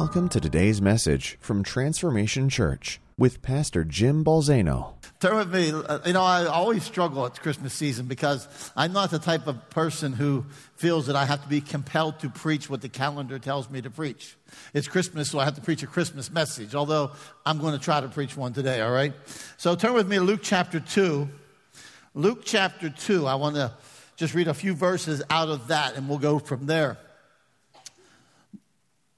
Welcome to today's message from Transformation Church with Pastor Jim Balzano. Turn with me. Uh, You know, I always struggle at Christmas season because I'm not the type of person who feels that I have to be compelled to preach what the calendar tells me to preach. It's Christmas, so I have to preach a Christmas message, although I'm going to try to preach one today, all right? So turn with me to Luke chapter 2. Luke chapter 2. I want to just read a few verses out of that, and we'll go from there.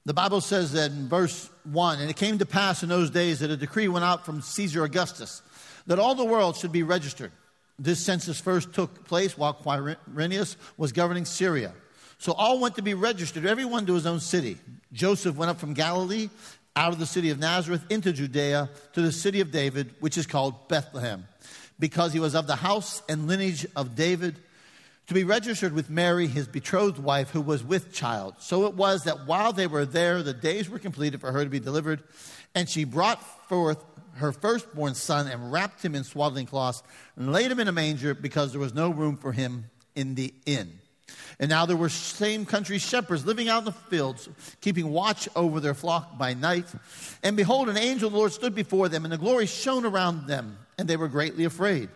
The Bible says that in verse 1 And it came to pass in those days that a decree went out from Caesar Augustus that all the world should be registered. This census first took place while Quirinius was governing Syria. So all went to be registered, everyone to his own city. Joseph went up from Galilee, out of the city of Nazareth, into Judea, to the city of David, which is called Bethlehem, because he was of the house and lineage of David to be registered with Mary, his betrothed wife, who was with child. So it was that while they were there, the days were completed for her to be delivered, and she brought forth her firstborn son and wrapped him in swaddling cloths and laid him in a manger because there was no room for him in the inn. And now there were same country shepherds living out in the fields, keeping watch over their flock by night. And behold, an angel of the Lord stood before them, and the glory shone around them, and they were greatly afraid.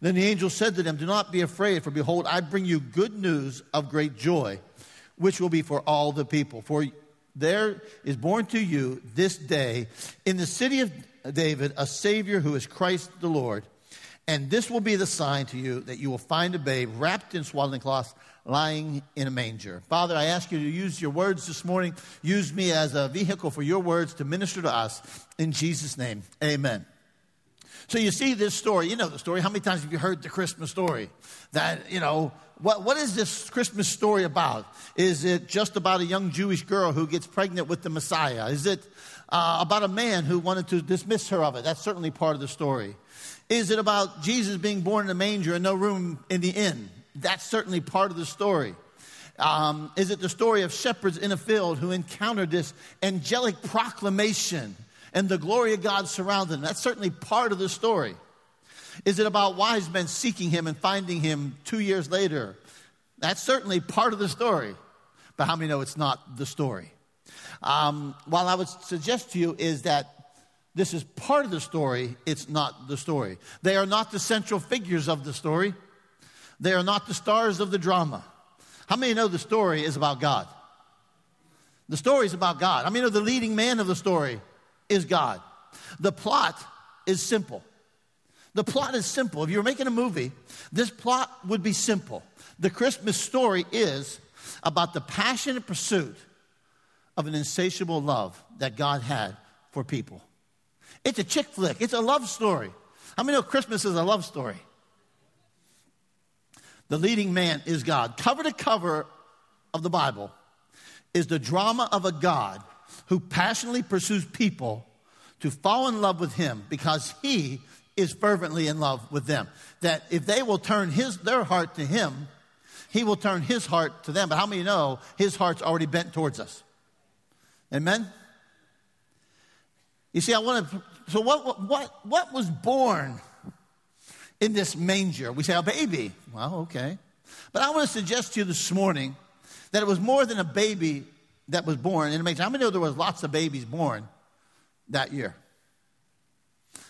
Then the angel said to them, Do not be afraid, for behold, I bring you good news of great joy, which will be for all the people. For there is born to you this day in the city of David a Savior who is Christ the Lord. And this will be the sign to you that you will find a babe wrapped in swaddling cloths, lying in a manger. Father, I ask you to use your words this morning. Use me as a vehicle for your words to minister to us. In Jesus' name, amen. So you see this story. You know the story. How many times have you heard the Christmas story? That, you know, what, what is this Christmas story about? Is it just about a young Jewish girl who gets pregnant with the Messiah? Is it uh, about a man who wanted to dismiss her of it? That's certainly part of the story. Is it about Jesus being born in a manger and no room in the inn? That's certainly part of the story. Um, is it the story of shepherds in a field who encountered this angelic proclamation and the glory of God surrounded them? That's certainly part of the story. Is it about wise men seeking him and finding him two years later? That's certainly part of the story. But how many know it's not the story? Um, what I would suggest to you is that this is part of the story, it's not the story. They are not the central figures of the story, they are not the stars of the drama. How many know the story is about God? The story is about God. How many know the leading man of the story is God? The plot is simple. The plot is simple. If you were making a movie, this plot would be simple. The Christmas story is about the passionate pursuit of an insatiable love that God had for people. It's a chick flick, it's a love story. How many know Christmas is a love story? The leading man is God. Cover to cover of the Bible is the drama of a God who passionately pursues people to fall in love with him because he is fervently in love with them. That if they will turn his, their heart to him, he will turn his heart to them. But how many know his heart's already bent towards us? Amen? You see, I want to. So, what, what, what was born in this manger? We say a baby. Well, okay. But I want to suggest to you this morning that it was more than a baby that was born in manger. How many know there was lots of babies born that year?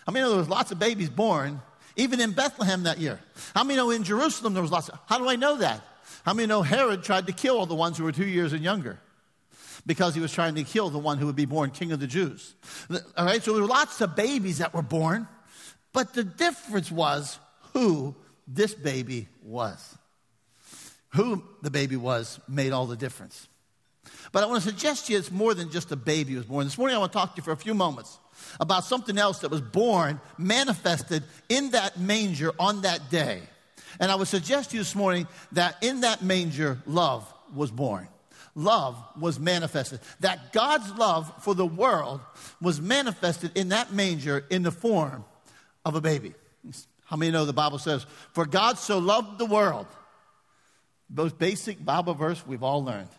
How many know there was lots of babies born even in Bethlehem that year? How many know in Jerusalem there was lots of, how do I know that? How many know Herod tried to kill all the ones who were two years and younger? Because he was trying to kill the one who would be born king of the Jews. All right, so there were lots of babies that were born, but the difference was who this baby was. Who the baby was made all the difference. But I want to suggest to you it's more than just a baby was born. This morning I want to talk to you for a few moments about something else that was born, manifested in that manger on that day. And I would suggest to you this morning that in that manger, love was born. Love was manifested. That God's love for the world was manifested in that manger in the form of a baby. How many know the Bible says, For God so loved the world? Most basic Bible verse we've all learned.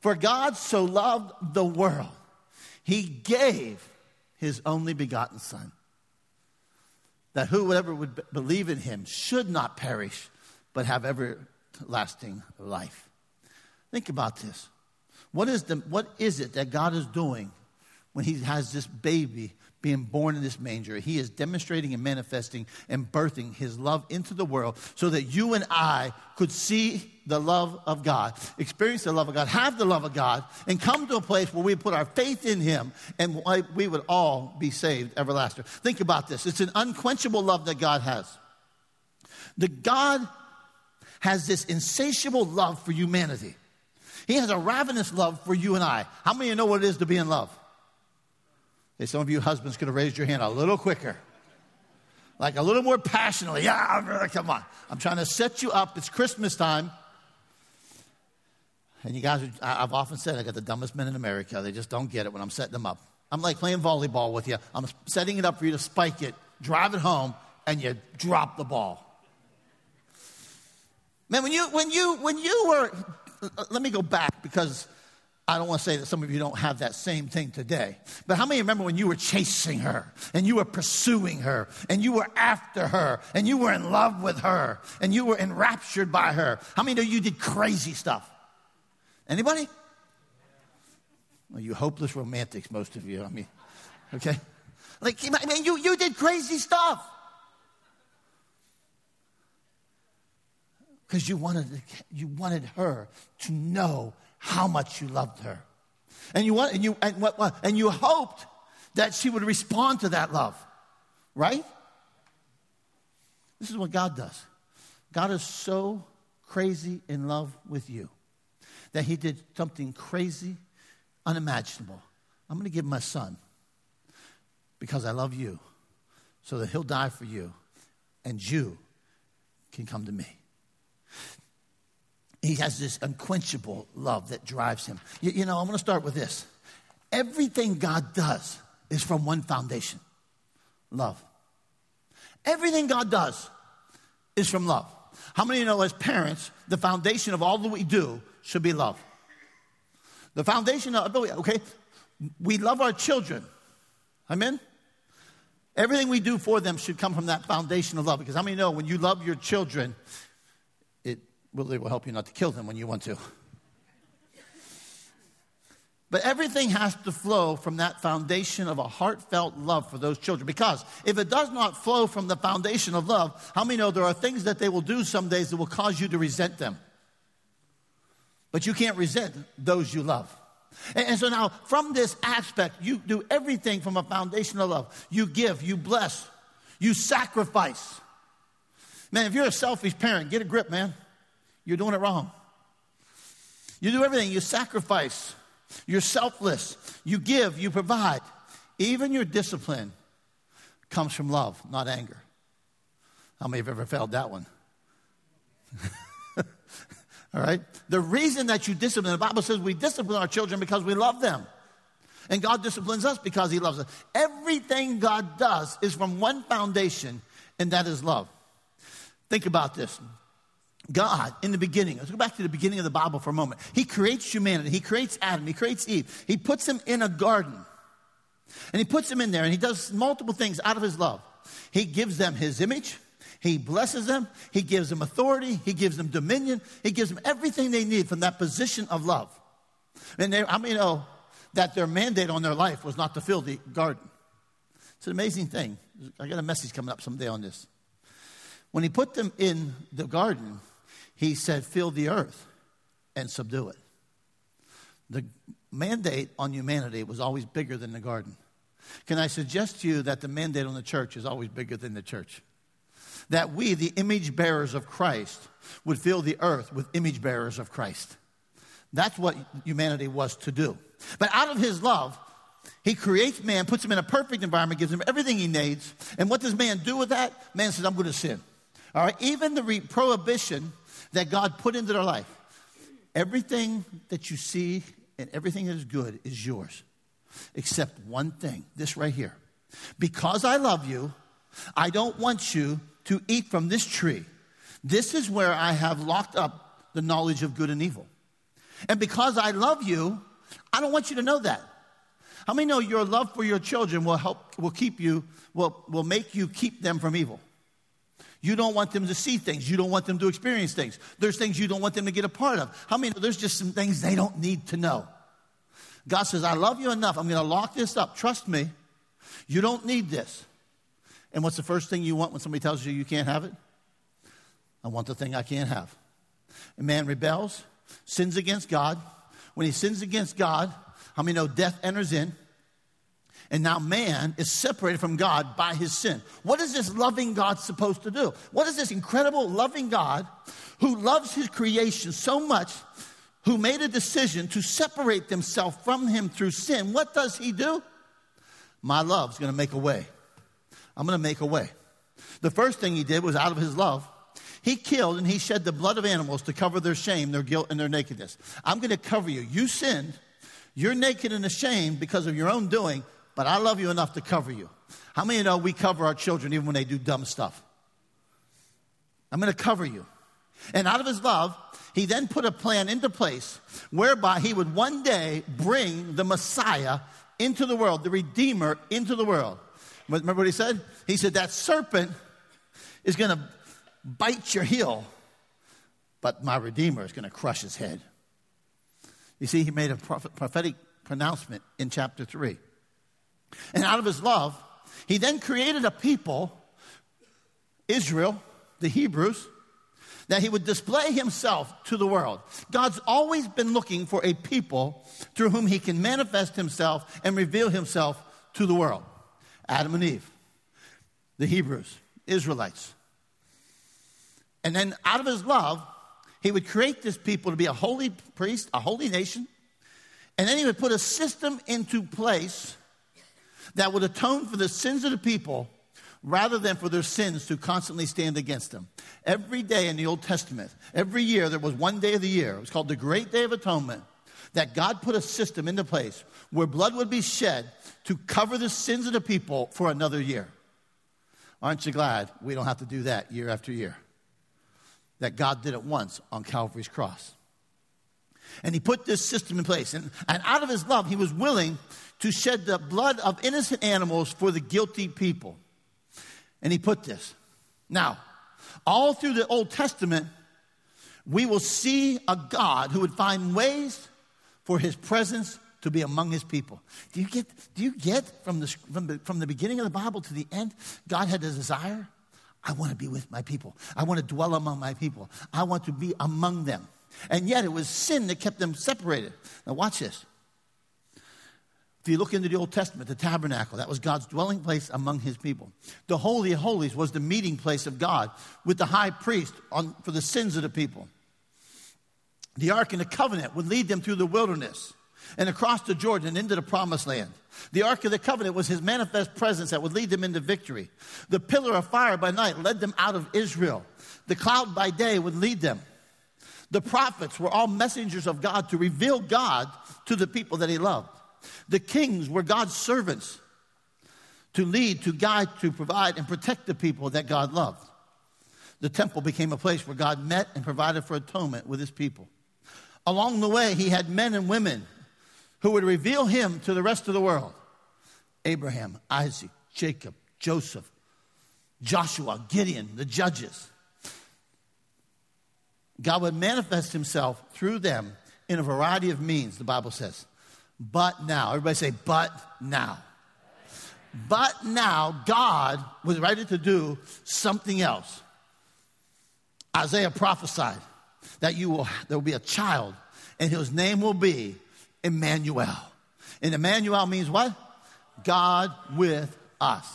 For God so loved the world, he gave his only begotten Son, that whoever would believe in him should not perish, but have everlasting life. Think about this. What is, the, what is it that God is doing when He has this baby being born in this manger? He is demonstrating and manifesting and birthing His love into the world so that you and I could see the love of God, experience the love of God, have the love of God, and come to a place where we put our faith in Him and we would all be saved everlasting. Think about this it's an unquenchable love that God has. The God has this insatiable love for humanity. He has a ravenous love for you and I. How many of you know what it is to be in love? Okay, some of you husbands could have raised your hand a little quicker. Like a little more passionately. Yeah, come on. I'm trying to set you up. It's Christmas time. And you guys, I've often said I got the dumbest men in America. They just don't get it when I'm setting them up. I'm like playing volleyball with you. I'm setting it up for you to spike it, drive it home, and you drop the ball. Man, when you, when you, when you were, let me go back because I don't want to say that some of you don't have that same thing today. But how many remember when you were chasing her and you were pursuing her and you were after her and you were in love with her and you were enraptured by her? How many of you did crazy stuff? Anybody? Well, you hopeless romantics, most of you. I mean, okay? Like, I mean, you, you did crazy stuff. because you wanted, you wanted her to know how much you loved her. And you, want, and, you, and, what, and you hoped that she would respond to that love, right? This is what God does. God is so crazy in love with you that he did something crazy, unimaginable. I'm going to give my son because I love you so that he'll die for you and you can come to me. He has this unquenchable love that drives him. You, you know, I'm going to start with this. Everything God does is from one foundation love. Everything God does is from love. How many of you know, as parents, the foundation of all that we do should be love? The foundation of, okay, we love our children. Amen? Everything we do for them should come from that foundation of love. Because how many know when you love your children, it really will help you not to kill them when you want to. But everything has to flow from that foundation of a heartfelt love for those children. Because if it does not flow from the foundation of love, how many know there are things that they will do some days that will cause you to resent them? But you can't resent those you love. And, and so now, from this aspect, you do everything from a foundation of love. You give, you bless, you sacrifice. Man, if you're a selfish parent, get a grip, man. You're doing it wrong. You do everything, you sacrifice, you're selfless, you give, you provide. Even your discipline comes from love, not anger. How many have ever failed that one? All right? The reason that you discipline, the Bible says we discipline our children because we love them. And God disciplines us because He loves us. Everything God does is from one foundation, and that is love. Think about this. God, in the beginning, let's go back to the beginning of the Bible for a moment. He creates humanity. He creates Adam. He creates Eve. He puts them in a garden. And he puts them in there and he does multiple things out of his love. He gives them his image. He blesses them. He gives them authority. He gives them dominion. He gives them everything they need from that position of love. And they, I mean, know that their mandate on their life was not to fill the garden. It's an amazing thing. I got a message coming up someday on this. When he put them in the garden, he said, fill the earth and subdue it. The mandate on humanity was always bigger than the garden. Can I suggest to you that the mandate on the church is always bigger than the church? That we, the image bearers of Christ, would fill the earth with image bearers of Christ. That's what humanity was to do. But out of his love, he creates man, puts him in a perfect environment, gives him everything he needs. And what does man do with that? Man says, I'm going to sin. All right, even the re- prohibition that God put into their life. Everything that you see and everything that is good is yours, except one thing this right here. Because I love you, I don't want you to eat from this tree. This is where I have locked up the knowledge of good and evil. And because I love you, I don't want you to know that. How many know your love for your children will help, will keep you, will, will make you keep them from evil? You don't want them to see things. You don't want them to experience things. There's things you don't want them to get a part of. How many? There's just some things they don't need to know. God says, I love you enough. I'm going to lock this up. Trust me. You don't need this. And what's the first thing you want when somebody tells you you can't have it? I want the thing I can't have. A man rebels, sins against God. When he sins against God, how many know death enters in? And now man is separated from God by his sin. What is this loving God supposed to do? What is this incredible loving God who loves his creation so much, who made a decision to separate themselves from him through sin? What does he do? My love's gonna make a way. I'm gonna make a way. The first thing he did was out of his love, he killed and he shed the blood of animals to cover their shame, their guilt, and their nakedness. I'm going to cover you. You sinned. You're naked and ashamed because of your own doing but I love you enough to cover you. How many know we cover our children even when they do dumb stuff? I'm going to cover you. And out of his love, he then put a plan into place whereby he would one day bring the Messiah into the world, the Redeemer into the world. Remember what he said? He said, That serpent is going to bite your heel, but my Redeemer is going to crush his head. You see, he made a prophetic pronouncement in chapter 3. And out of his love, he then created a people, Israel, the Hebrews, that he would display himself to the world. God's always been looking for a people through whom he can manifest himself and reveal himself to the world. Adam and Eve, the Hebrews, Israelites. And then out of his love, he would create this people to be a holy priest, a holy nation. And then he would put a system into place that would atone for the sins of the people rather than for their sins to constantly stand against them. Every day in the Old Testament, every year, there was one day of the year. It was called the Great Day of Atonement. That God put a system into place where blood would be shed to cover the sins of the people for another year. Aren't you glad we don't have to do that year after year? That God did it once on Calvary's cross. And He put this system in place. And, and out of His love, He was willing to shed the blood of innocent animals for the guilty people. And he put this. Now, all through the Old Testament, we will see a God who would find ways for his presence to be among his people. Do you get, do you get from, the, from, the, from the beginning of the Bible to the end, God had a desire? I want to be with my people. I want to dwell among my people. I want to be among them. And yet it was sin that kept them separated. Now, watch this. If you look into the Old Testament, the tabernacle, that was God's dwelling place among his people. The Holy of Holies was the meeting place of God with the high priest on, for the sins of the people. The Ark and the Covenant would lead them through the wilderness and across the Jordan into the promised land. The Ark of the Covenant was his manifest presence that would lead them into victory. The pillar of fire by night led them out of Israel. The cloud by day would lead them. The prophets were all messengers of God to reveal God to the people that he loved. The kings were God's servants to lead, to guide, to provide, and protect the people that God loved. The temple became a place where God met and provided for atonement with his people. Along the way, he had men and women who would reveal him to the rest of the world Abraham, Isaac, Jacob, Joseph, Joshua, Gideon, the judges. God would manifest himself through them in a variety of means, the Bible says. But now, everybody say, but now. But now, God was ready to do something else. Isaiah prophesied that you will, there will be a child, and his name will be Emmanuel. And Emmanuel means what? God with us.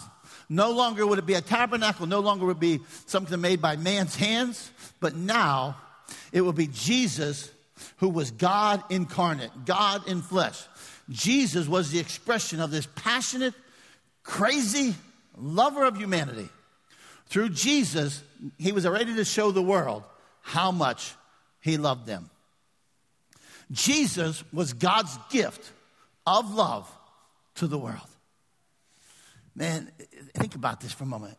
No longer would it be a tabernacle, no longer would it be something made by man's hands, but now it will be Jesus who was God incarnate, God in flesh. Jesus was the expression of this passionate, crazy lover of humanity. Through Jesus, he was ready to show the world how much he loved them. Jesus was God's gift of love to the world. Man, think about this for a moment.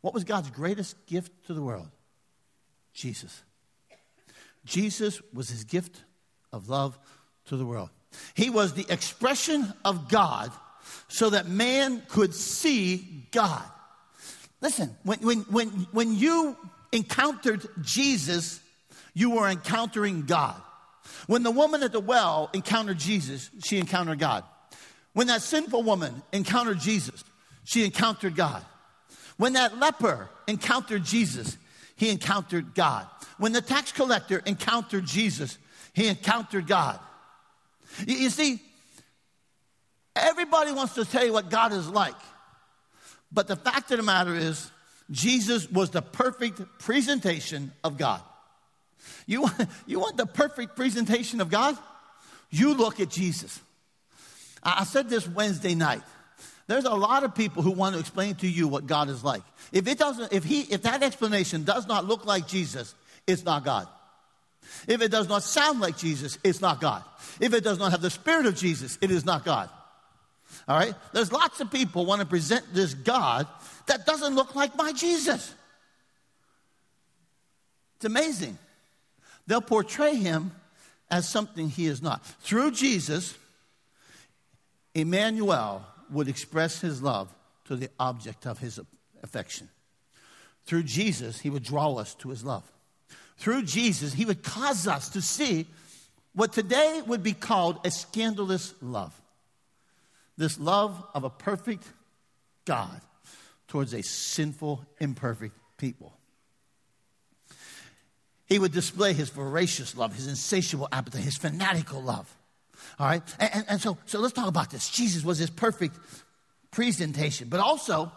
What was God's greatest gift to the world? Jesus. Jesus was his gift of love to the world. He was the expression of God so that man could see God. Listen, when, when, when, when you encountered Jesus, you were encountering God. When the woman at the well encountered Jesus, she encountered God. When that sinful woman encountered Jesus, she encountered God. When that leper encountered Jesus, he encountered God. When the tax collector encountered Jesus, he encountered God. You, you see, everybody wants to tell you what God is like. But the fact of the matter is, Jesus was the perfect presentation of God. You you want the perfect presentation of God? You look at Jesus. I said this Wednesday night. There's a lot of people who want to explain to you what God is like. If it doesn't, if he, if that explanation does not look like Jesus, it's not God. If it does not sound like Jesus, it's not God. If it does not have the spirit of Jesus, it is not God. All right? There's lots of people want to present this God that doesn't look like my Jesus. It's amazing. They'll portray him as something he is not. Through Jesus, Emmanuel would express his love to the object of his affection. Through Jesus, he would draw us to his love. Through Jesus, he would cause us to see what today would be called a scandalous love. This love of a perfect God towards a sinful, imperfect people. He would display his voracious love, his insatiable appetite, his fanatical love. All right? And, and, and, so, so let's talk about this. Jesus was his perfect presentation, but also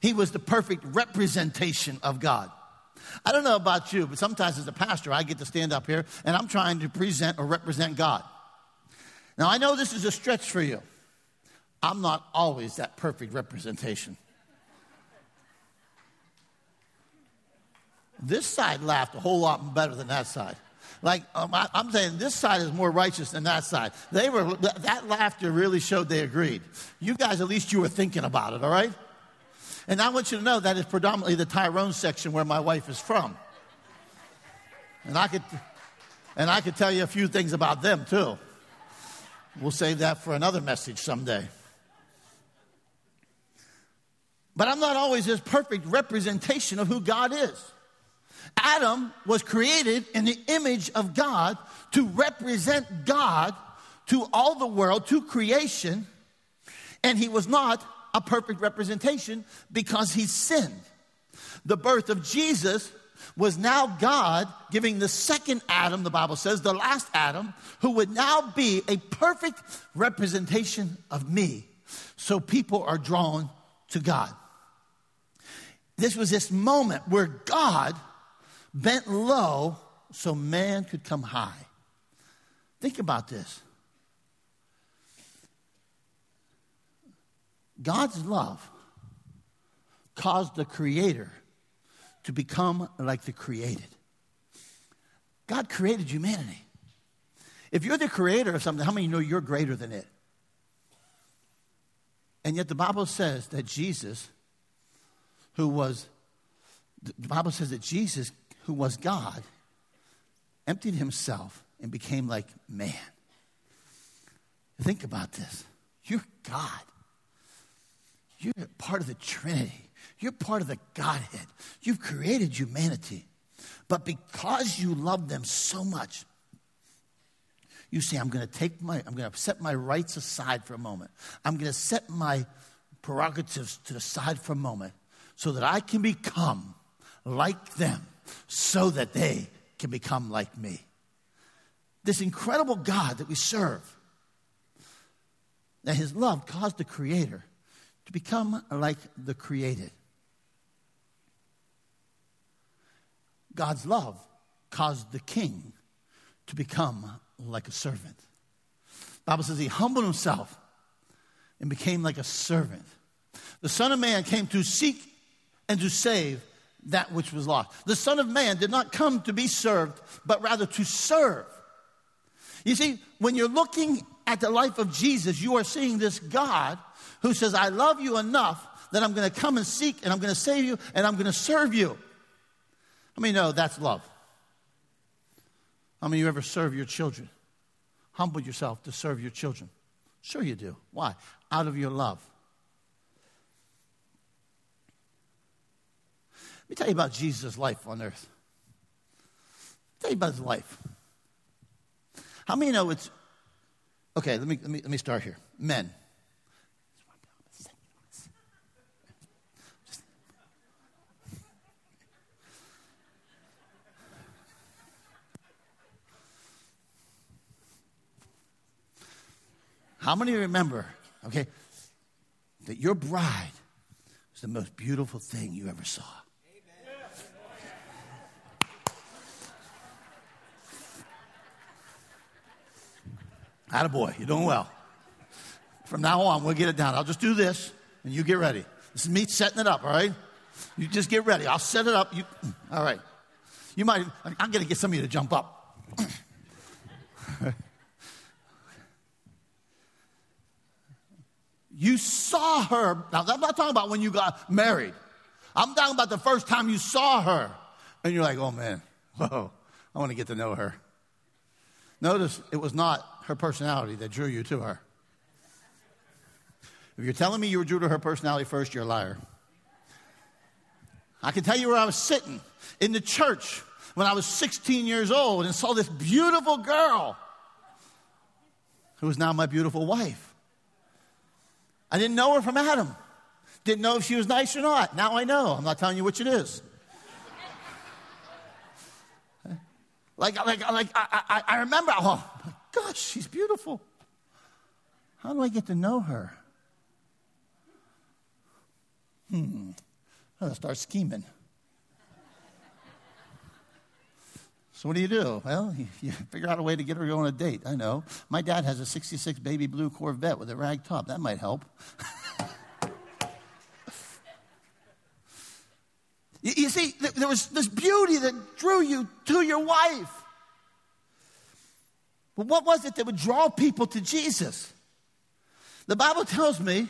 he was the perfect representation of God. I don't know about you, but sometimes as a pastor, I get to stand up here and I'm trying to present or represent God. Now, I know this is a stretch for you. I'm not always that perfect representation. This side laughed a whole lot better than that side. Like um, I, am saying, this side is more righteous than that side. They were that laughter really showed they agreed. You guys, at least you were thinking about it. All right. And I want you to know that is predominantly the Tyrone section where my wife is from. And I could, and I could tell you a few things about them too. We'll save that for another message someday. But I'm not always this perfect representation of who God is. Adam was created in the image of God to represent God to all the world, to creation, and he was not a perfect representation because he sinned. The birth of Jesus was now God giving the second Adam, the Bible says, the last Adam, who would now be a perfect representation of me. So people are drawn to God. This was this moment where God bent low so man could come high. Think about this. God's love caused the Creator to become like the created. God created humanity. If you're the creator of something, how many know you're greater than it? And yet the Bible says that Jesus, who was, the Bible says that Jesus who was God, emptied himself and became like man. Think about this. You're God. You're part of the Trinity. You're part of the Godhead. You've created humanity. But because you love them so much, you say, I'm going to take my, I'm going to set my rights aside for a moment. I'm going to set my prerogatives to the side for a moment so that I can become like them so that they can become like me. This incredible God that we serve, that his love caused the Creator to become like the created. God's love caused the king to become like a servant. The Bible says he humbled himself and became like a servant. The Son of Man came to seek and to save that which was lost. The Son of Man did not come to be served, but rather to serve. You see, when you're looking at the life of Jesus, you are seeing this God who says, I love you enough that I'm going to come and seek and I'm going to save you and I'm going to serve you. How many know that's love? How many of you ever serve your children? Humble yourself to serve your children. Sure, you do. Why? Out of your love. Let me tell you about Jesus' life on earth. tell you about his life. How many know it's okay? Let me let me let me start here. Men. How many remember, okay, that your bride was the most beautiful thing you ever saw? Boy, you're doing well. From now on, we'll get it down. I'll just do this, and you get ready. This is me setting it up, all right? You just get ready. I'll set it up. You, all right. You might, I'm going to get some of you to jump up. you saw her. Now, I'm not talking about when you got married. I'm talking about the first time you saw her. And you're like, oh man, whoa, I want to get to know her. Notice it was not her personality that drew you to her. If you're telling me you were drew to her personality first, you're a liar. I can tell you where I was sitting in the church when I was 16 years old and saw this beautiful girl who is now my beautiful wife. I didn't know her from Adam. Didn't know if she was nice or not. Now I know. I'm not telling you which it is. like, like, like I, I, I remember, oh gosh, she's beautiful. How do I get to know her? Hmm. I'll start scheming. So what do you do? Well, you, you, figure out a way to get her to on a date. I know. My dad has a 66 baby blue Corvette with a rag top. That might help. you, see, there was this beauty that drew you to your wife. What was it that would draw people to Jesus? The Bible tells me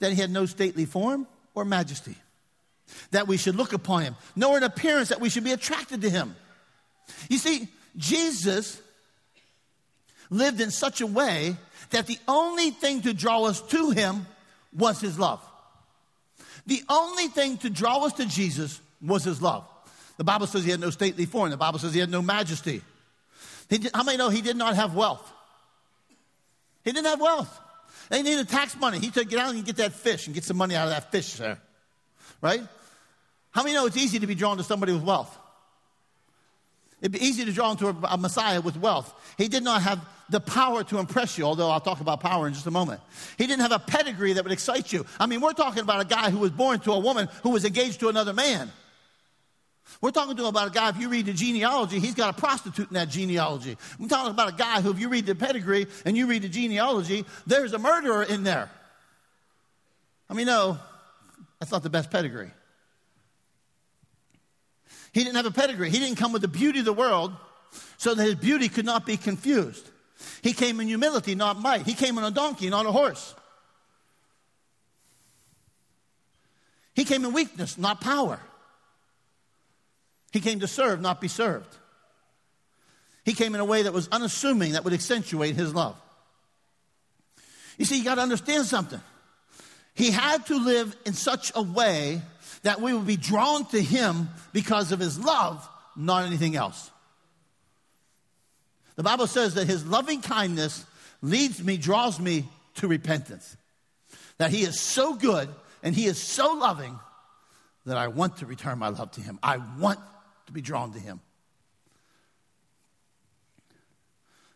that he had no stately form or majesty, that we should look upon him, nor an appearance that we should be attracted to him. You see, Jesus lived in such a way that the only thing to draw us to him was his love. The only thing to draw us to Jesus was his love. The Bible says he had no stately form. The Bible says he had no majesty. Did, how many know he did not have wealth? He didn't have wealth. They needed tax money. He said, get out and get that fish and get some money out of that fish, sir. Right? How many know it's easy to be drawn to somebody with wealth? It'd be easy to draw into a, a, Messiah with wealth. He did not have the power to impress you, although I'll talk about power in just a moment. He didn't have a pedigree that would excite you. I mean, we're talking about a guy who was born to a woman who was engaged to another man. We're talking to about a guy, if you read the genealogy, he's got a prostitute in that genealogy. I'm talking about a guy who, if you read the pedigree and you read the genealogy, there's a murderer in there. I mean, no, that's not the best pedigree. He didn't have a pedigree. He didn't come with the beauty of the world so that his beauty could not be confused. He came in humility, not might. He came on a donkey, not a horse. He came in weakness, not power. He came to serve, not be served. He came in a way that was unassuming, that would accentuate his love. You see, you got to understand something. He had to live in such a way that we would be drawn to him because of his love, not anything else. The Bible says that his loving kindness leads me, draws me to repentance. That he is so good and he is so loving that I want to return my love to him. I want to be drawn to him.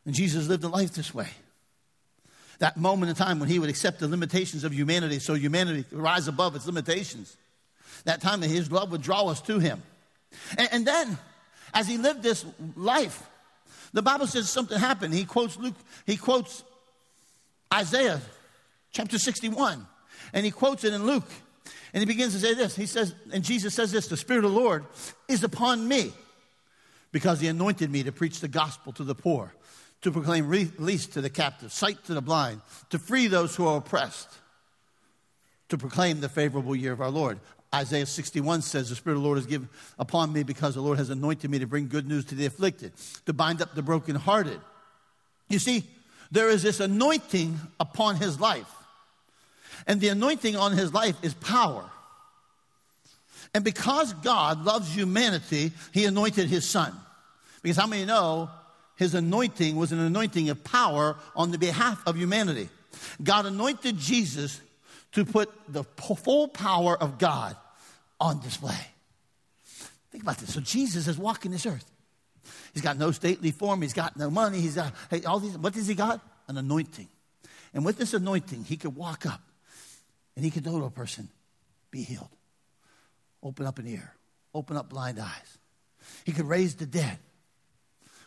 And Jesus lived a life this way. That moment in time when he would accept the limitations of humanity so humanity could rise above its limitations. That time that his love would draw us to him. And, and then, as he lived this life, the Bible says something happened. He quotes Luke, he quotes Isaiah chapter 61, and he quotes it in Luke. And he begins to say this. He says, and Jesus says this, the Spirit of the Lord is upon me because he anointed me to preach the gospel to the poor, to proclaim release to the captive, sight to the blind, to free those who are oppressed, to proclaim the favorable year of our Lord. Isaiah 61 says, The Spirit of the Lord is given upon me because the Lord has anointed me to bring good news to the afflicted, to bind up the brokenhearted. You see, there is this anointing upon his life. And the anointing on his life is power. And because God loves humanity, he anointed his son. Because how many know his anointing was an anointing of power on the behalf of humanity? God anointed Jesus to put the full power of God on display. Think about this. So Jesus is walking this earth. He's got no stately form. He's got no money. He's got hey, all these. What does he got? An anointing. And with this anointing, he could walk up and he could go to a person, be healed, open up an ear, open up blind eyes. He could raise the dead.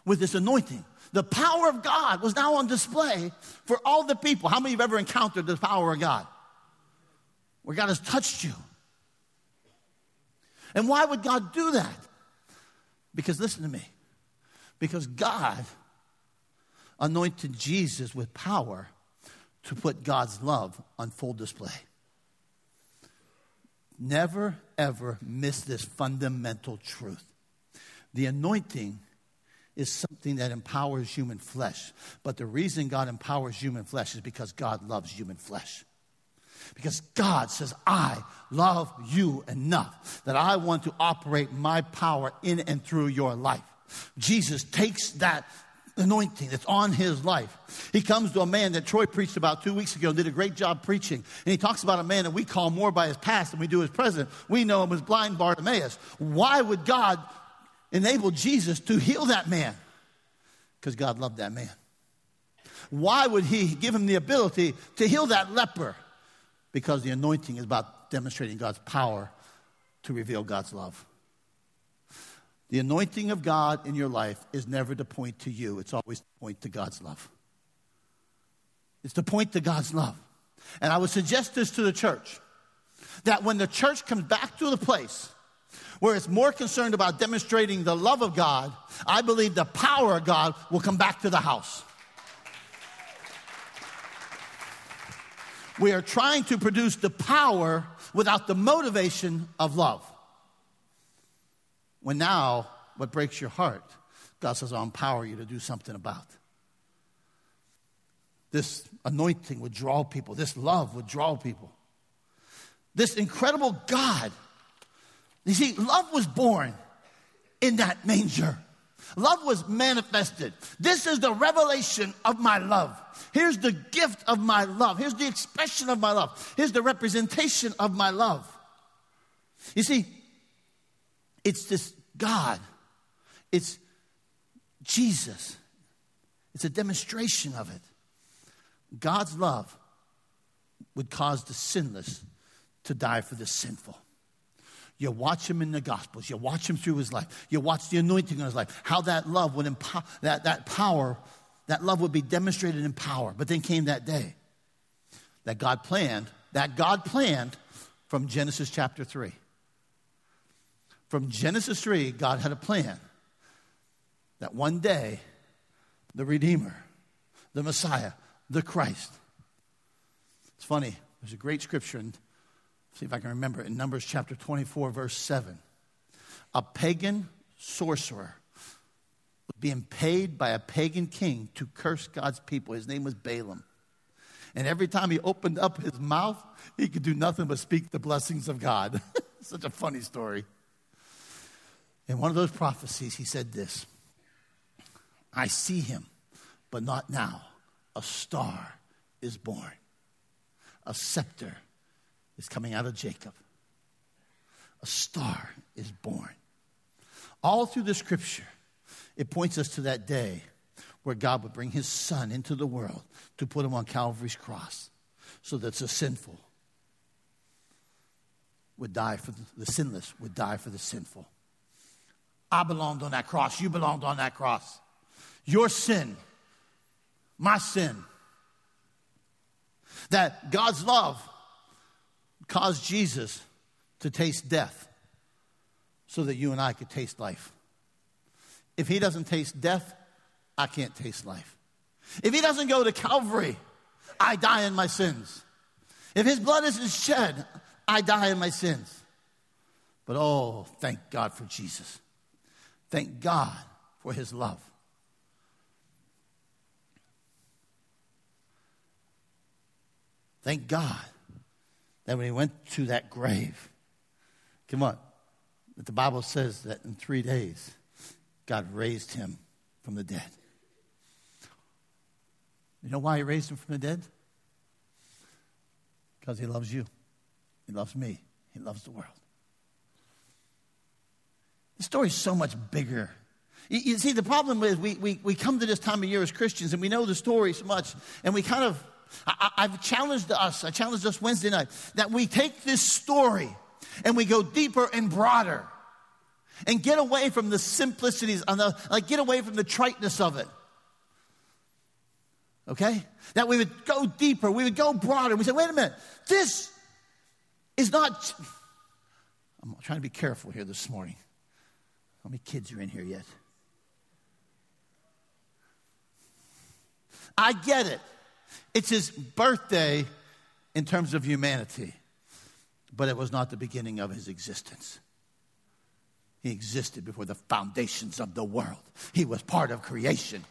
With this anointing, the power of God was now on display for all the people. How many of you have ever encountered the power of God? Where God has touched you. And why would God do that? Because listen to me. Because God anointed Jesus with power to put God's love on full display. Never, ever miss this fundamental truth. The anointing is something that empowers human flesh. But the reason God empowers human flesh is because God loves human flesh. Because God says, I love you enough that I want to operate my power in and through your life. Jesus takes that anointing that's on his life. He comes to a man that Troy preached about two weeks ago, and did a great job preaching. And he talks about a man that we call more by his past than we do his present. We know him as blind Bartimaeus. Why would God enable Jesus to heal that man? Because God loved that man. Why would he give him the ability to heal that leper? Because the anointing is about demonstrating God's power to reveal God's love. The anointing of God in your life is never to point to you, it's always to point to God's love. It's to point to God's love. And I would suggest this to the church that when the church comes back to the place where it's more concerned about demonstrating the love of God, I believe the power of God will come back to the house. We are trying to produce the power without the motivation of love. When now, what breaks your heart, God says, I'll empower you to do something about. This anointing would draw people, this love would draw people. This incredible God. You see, love was born in that manger. Love was manifested. This is the revelation of my love. Here's the gift of my love. Here's the expression of my love. Here's the representation of my love. You see, it's this God, it's Jesus. It's a demonstration of it. God's love would cause the sinless to die for the sinful. You watch him in the Gospels. You watch him through his life. You watch the anointing on his life. How that love would empower, that, that power, that love would be demonstrated in power. But then came that day that God planned, that God planned from Genesis chapter 3. From Genesis 3, God had a plan that one day the Redeemer, the Messiah, the Christ. It's funny, there's a great scripture, and see if I can remember it, in Numbers chapter 24, verse 7. A pagan sorcerer was being paid by a pagan king to curse God's people. His name was Balaam. And every time he opened up his mouth, he could do nothing but speak the blessings of God. Such a funny story. In one of those prophecies, he said this I see him, but not now. A star is born, a scepter is coming out of Jacob. A star is born. All through the scripture, it points us to that day where God would bring his son into the world to put him on Calvary's cross so that the sinful would die for the, the sinless would die for the sinful. I belonged on that cross. You belonged on that cross. Your sin, my sin. That God's love caused Jesus to taste death so that you and I could taste life. If he doesn't taste death, I can't taste life. If he doesn't go to Calvary, I die in my sins. If his blood isn't shed, I die in my sins. But oh, thank God for Jesus. Thank God for his love. Thank God that when he went to that grave, come on, that the Bible says that in three days, God raised him from the dead. You know why he raised him from the dead? Because he loves you. He loves me. He loves the world. The story is so much bigger. You, you see, the problem is we, we, we come to this time of year as Christians and we know the story so much, and we kind of, I, I've challenged us, I challenged us Wednesday night, that we take this story and we go deeper and broader and get away from the simplicities, the, like get away from the triteness of it. Okay? That we would go deeper, we would go broader. We say, wait a minute, this is not. I'm trying to be careful here this morning. How many kids are in here yet? I get it. It's his birthday in terms of humanity, but it was not the beginning of his existence. He existed before the foundations of the world, he was part of creation.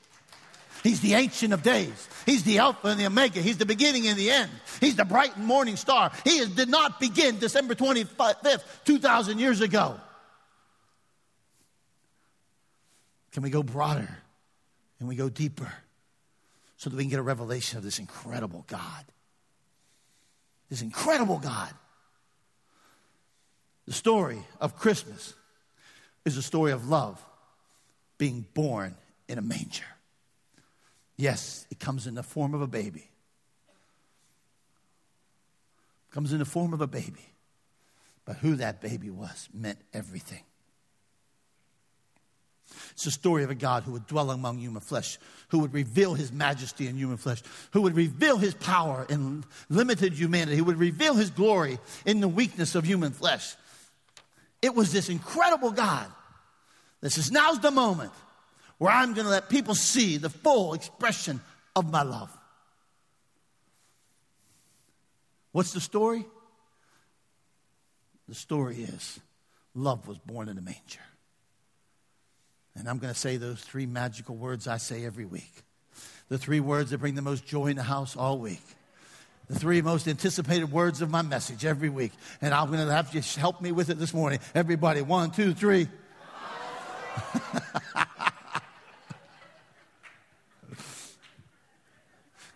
He's the Ancient of Days. He's the Alpha and the Omega. He's the beginning and the end. He's the bright and morning star. He did not begin December 25th, 2,000 years ago. Can we go broader and we go deeper so that we can get a revelation of this incredible God? This incredible God. The story of Christmas is a story of love being born in a manger. Yes, it comes in the form of a baby. It comes in the form of a baby. But who that baby was meant everything. It's a story of a God who would dwell among human flesh, who would reveal his majesty in human flesh, who would reveal his power in limited humanity, who would reveal his glory in the weakness of human flesh. It was this incredible God that says, Now's the moment where I'm going to let people see the full expression of my love. What's the story? The story is love was born in a manger. And I'm going to say those three magical words I say every week. The three words that bring the most joy in the house all week. The three most anticipated words of my message every week. And I'm going to have you help me with it this morning. Everybody, one, two, three.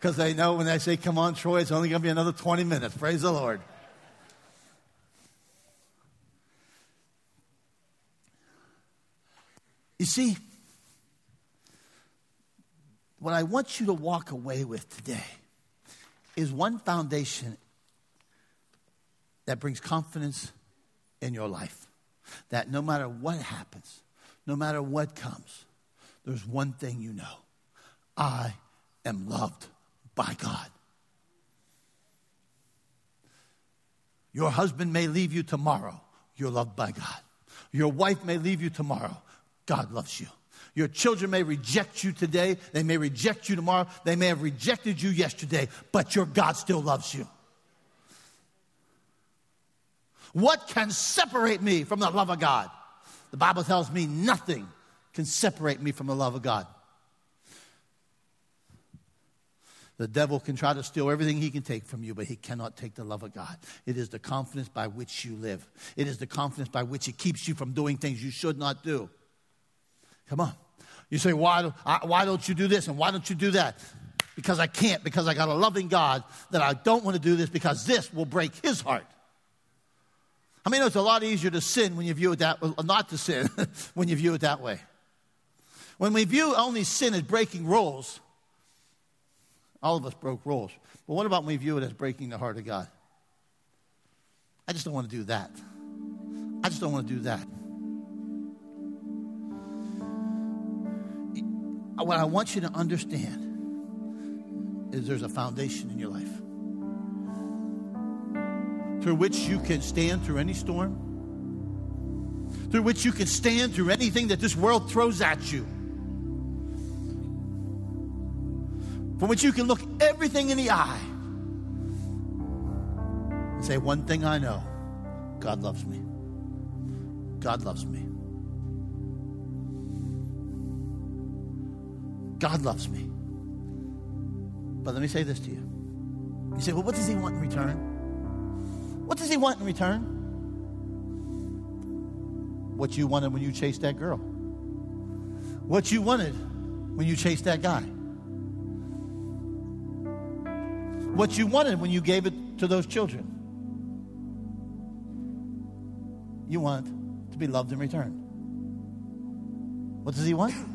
Because they know when they say, Come on, Troy, it's only going to be another 20 minutes. Praise the Lord. You see, what I want you to walk away with today is one foundation that brings confidence in your life. That no matter what happens, no matter what comes, there's one thing you know I am loved by God. Your husband may leave you tomorrow, you're loved by God. Your wife may leave you tomorrow, God loves you. Your children may reject you today. They may reject you tomorrow. They may have rejected you yesterday, but your God still loves you. What can separate me from the love of God? The Bible tells me nothing can separate me from the love of God. The devil can try to steal everything he can take from you, but he cannot take the love of God. It is the confidence by which you live, it is the confidence by which it keeps you from doing things you should not do. Come on. You say, why, why don't you do this and why don't you do that? Because I can't, because I got a loving God that I don't want to do this because this will break his heart. I mean, it's a lot easier to sin when you view it that not to sin when you view it that way. When we view only sin as breaking rules, all of us broke rules. But what about when we view it as breaking the heart of God? I just don't want to do that. I just don't want to do that. What I want you to understand is there's a foundation in your life through which you can stand through any storm, through which you can stand through anything that this world throws at you, from which you can look everything in the eye and say, One thing I know God loves me. God loves me. God loves me. But let me say this to you. You say, well, what does he want in return? What does he want in return? What you wanted when you chased that girl. what you wanted when you chased that guy. What you wanted when you gave it to those children. You want to be loved in return. What does he want?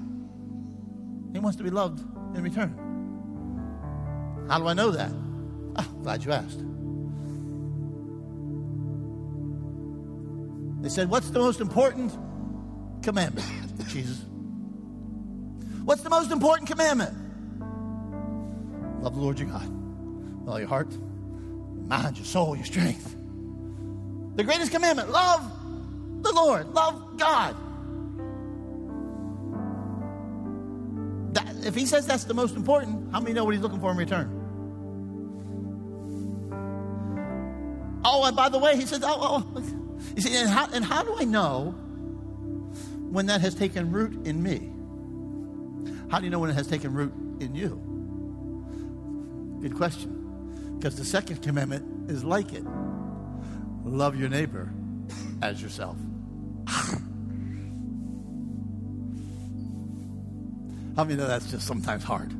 He wants to be loved in return. How do I know that? Ah, glad you asked. They said, What's the most important commandment? Jesus. What's the most important commandment? Love the Lord your God with all your heart, your mind, your soul, your strength. The greatest commandment love the Lord, love God. If he says that's the most important, how many know what he's looking for in return? Oh, and by the way, he says, oh, oh, oh. You see, and how, and how do I know when that has taken root in me? How do you know when it has taken root in you? Good question. Because the second commandment is like it love your neighbor as yourself. How many know that's just sometimes hard?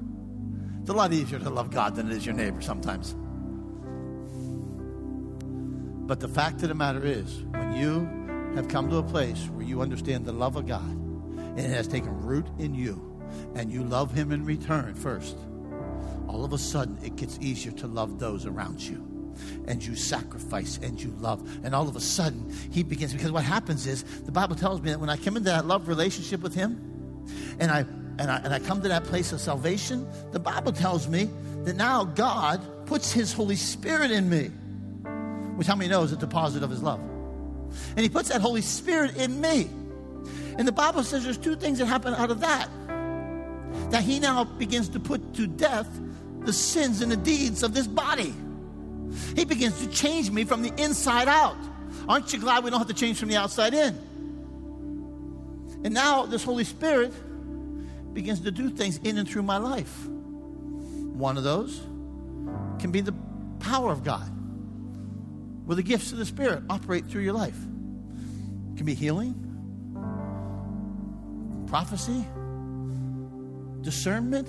It's a lot easier to love God than it is your neighbor sometimes. But the fact of the matter is, when you have come to a place where you understand the love of God and it has taken root in you, and you love Him in return first, all of a sudden it gets easier to love those around you. And you sacrifice and you love. And all of a sudden, He begins. Because what happens is, the Bible tells me that when I come into that love relationship with Him, and I and I, and I come to that place of salvation, the Bible tells me that now God puts His Holy Spirit in me, which how many know is a deposit of His love. And He puts that Holy Spirit in me. And the Bible says there's two things that happen out of that. That He now begins to put to death the sins and the deeds of this body. He begins to change me from the inside out. Aren't you glad we don't have to change from the outside in? And now this Holy Spirit begins to do things in and through my life. One of those can be the power of God, where the gifts of the Spirit operate through your life. It can be healing, prophecy, discernment,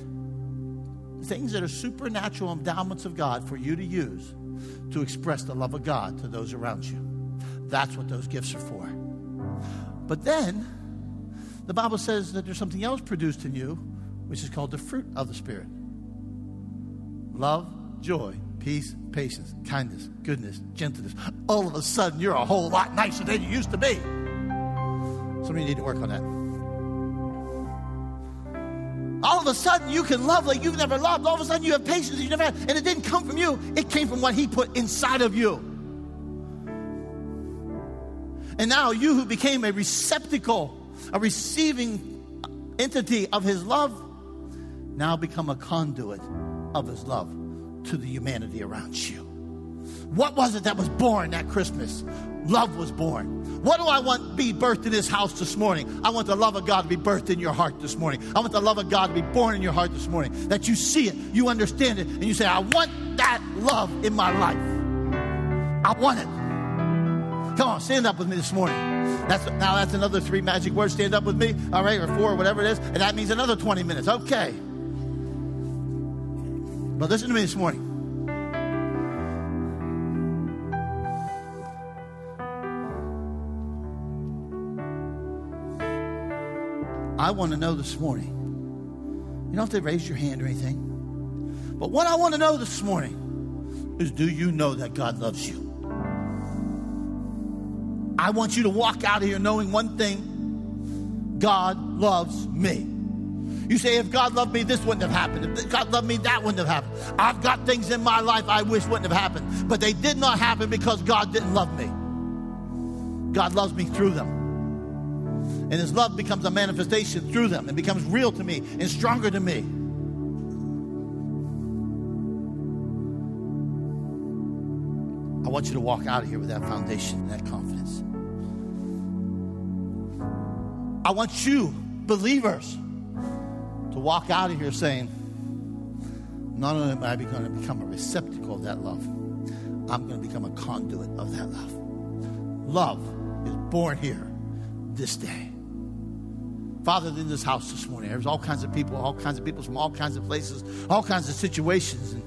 things that are supernatural endowments of God for you to use to express the love of God to those around you. That's what those gifts are for. But then, the Bible says that there's something else produced in you, which is called the fruit of the Spirit love, joy, peace, patience, kindness, goodness, gentleness. All of a sudden, you're a whole lot nicer than you used to be. Some of you need to work on that. All of a sudden, you can love like you've never loved. All of a sudden, you have patience that you never had. And it didn't come from you, it came from what He put inside of you. And now, you who became a receptacle a receiving entity of his love, now become a conduit of his love to the humanity around you. What was it that was born that Christmas? Love was born. What do I want be birthed in this house this morning? I want the love of God to be birthed in your heart this morning. I want the love of God to be born in your heart this morning. That you see it, you understand it, and you say, I want that love in my life. I want it. Come on, stand up with me this morning. That's now that's another three magic words. Stand up with me, all right, or four, or whatever it is, and that means another 20 minutes. Okay. But listen to me this morning. I want to know this morning. You don't have to raise your hand or anything. But what I want to know this morning is do you know that God loves you? I want you to walk out of here knowing one thing God loves me. You say, if God loved me, this wouldn't have happened. If God loved me, that wouldn't have happened. I've got things in my life I wish wouldn't have happened, but they did not happen because God didn't love me. God loves me through them. And His love becomes a manifestation through them and becomes real to me and stronger to me. I want you to walk out of here with that foundation and that confidence. I want you, believers, to walk out of here saying, not only am I going to become a receptacle of that love, I'm going to become a conduit of that love. Love is born here this day. Father, in this house this morning, there's all kinds of people, all kinds of people from all kinds of places, all kinds of situations. And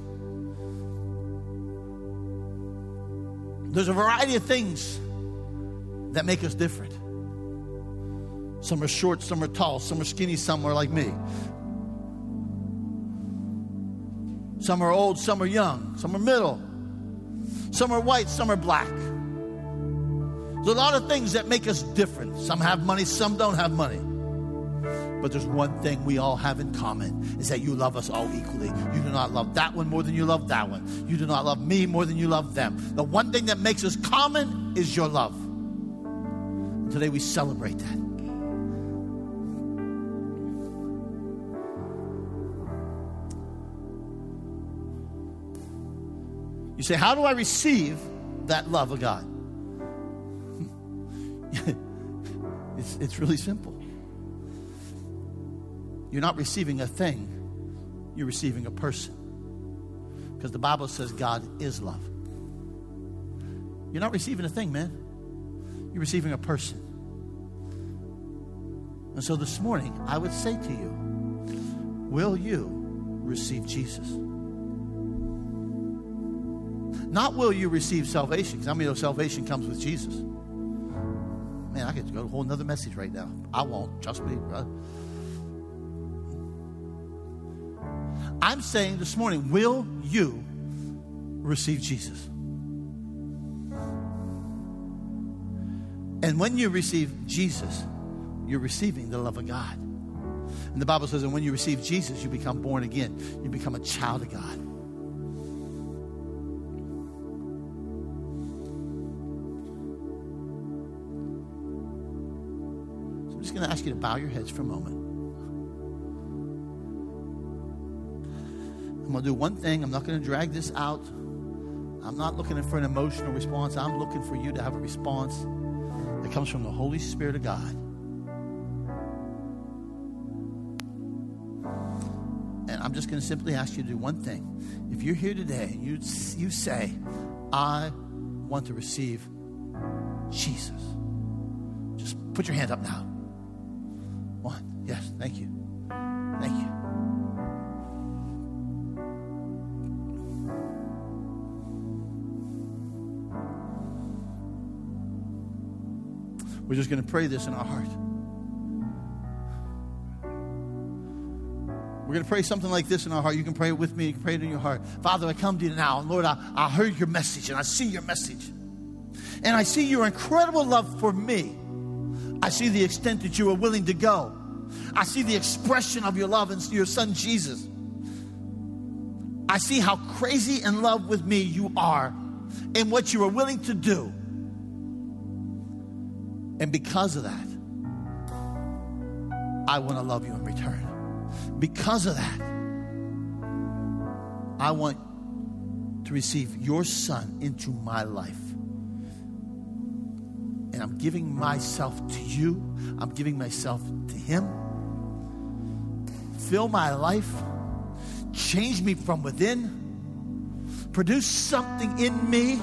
there's a variety of things that make us different. Some are short, some are tall, some are skinny, some are like me. Some are old, some are young, some are middle, some are white, some are black. There's a lot of things that make us different. Some have money, some don't have money. But there's one thing we all have in common is that you love us all equally. You do not love that one more than you love that one. You do not love me more than you love them. The one thing that makes us common is your love. Today we celebrate that. You say, How do I receive that love of God? it's, it's really simple. You're not receiving a thing, you're receiving a person. Because the Bible says God is love. You're not receiving a thing, man. You're receiving a person. And so this morning, I would say to you, will you receive Jesus? Not will you receive salvation, because I mean, salvation comes with Jesus. Man, I could go to a whole other message right now. I won't, trust me. Brother. I'm saying this morning, will you receive Jesus? And when you receive Jesus, you're receiving the love of God. And the Bible says, and when you receive Jesus, you become born again. You become a child of God. Just going to ask you to bow your heads for a moment. I'm going to do one thing. I'm not going to drag this out. I'm not looking for an emotional response. I'm looking for you to have a response that comes from the Holy Spirit of God. And I'm just going to simply ask you to do one thing. If you're here today, you, you say, I want to receive Jesus. Just put your hand up now. We're just going to pray this in our heart. We're going to pray something like this in our heart. You can pray it with me. You can pray it in your heart. Father, I come to you now. And Lord, I, I heard your message and I see your message. And I see your incredible love for me. I see the extent that you are willing to go. I see the expression of your love in your son Jesus. I see how crazy in love with me you are and what you are willing to do. And because of that, I want to love you in return. Because of that, I want to receive your son into my life. And I'm giving myself to you, I'm giving myself to him. Fill my life, change me from within, produce something in me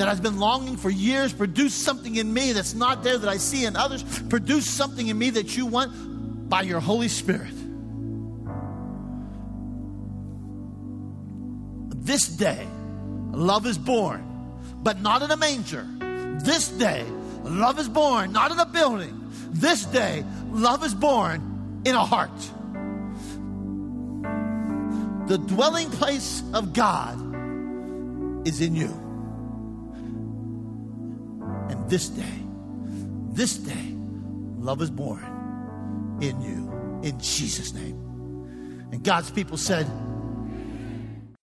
that has been longing for years. Produce something in me that's not there that I see in others. Produce something in me that you want by your Holy Spirit. This day, love is born, but not in a manger. This day, love is born, not in a building. This day, love is born in a heart. The dwelling place of God is in you this day, this day, love is born in you in Jesus' name. And God's people said,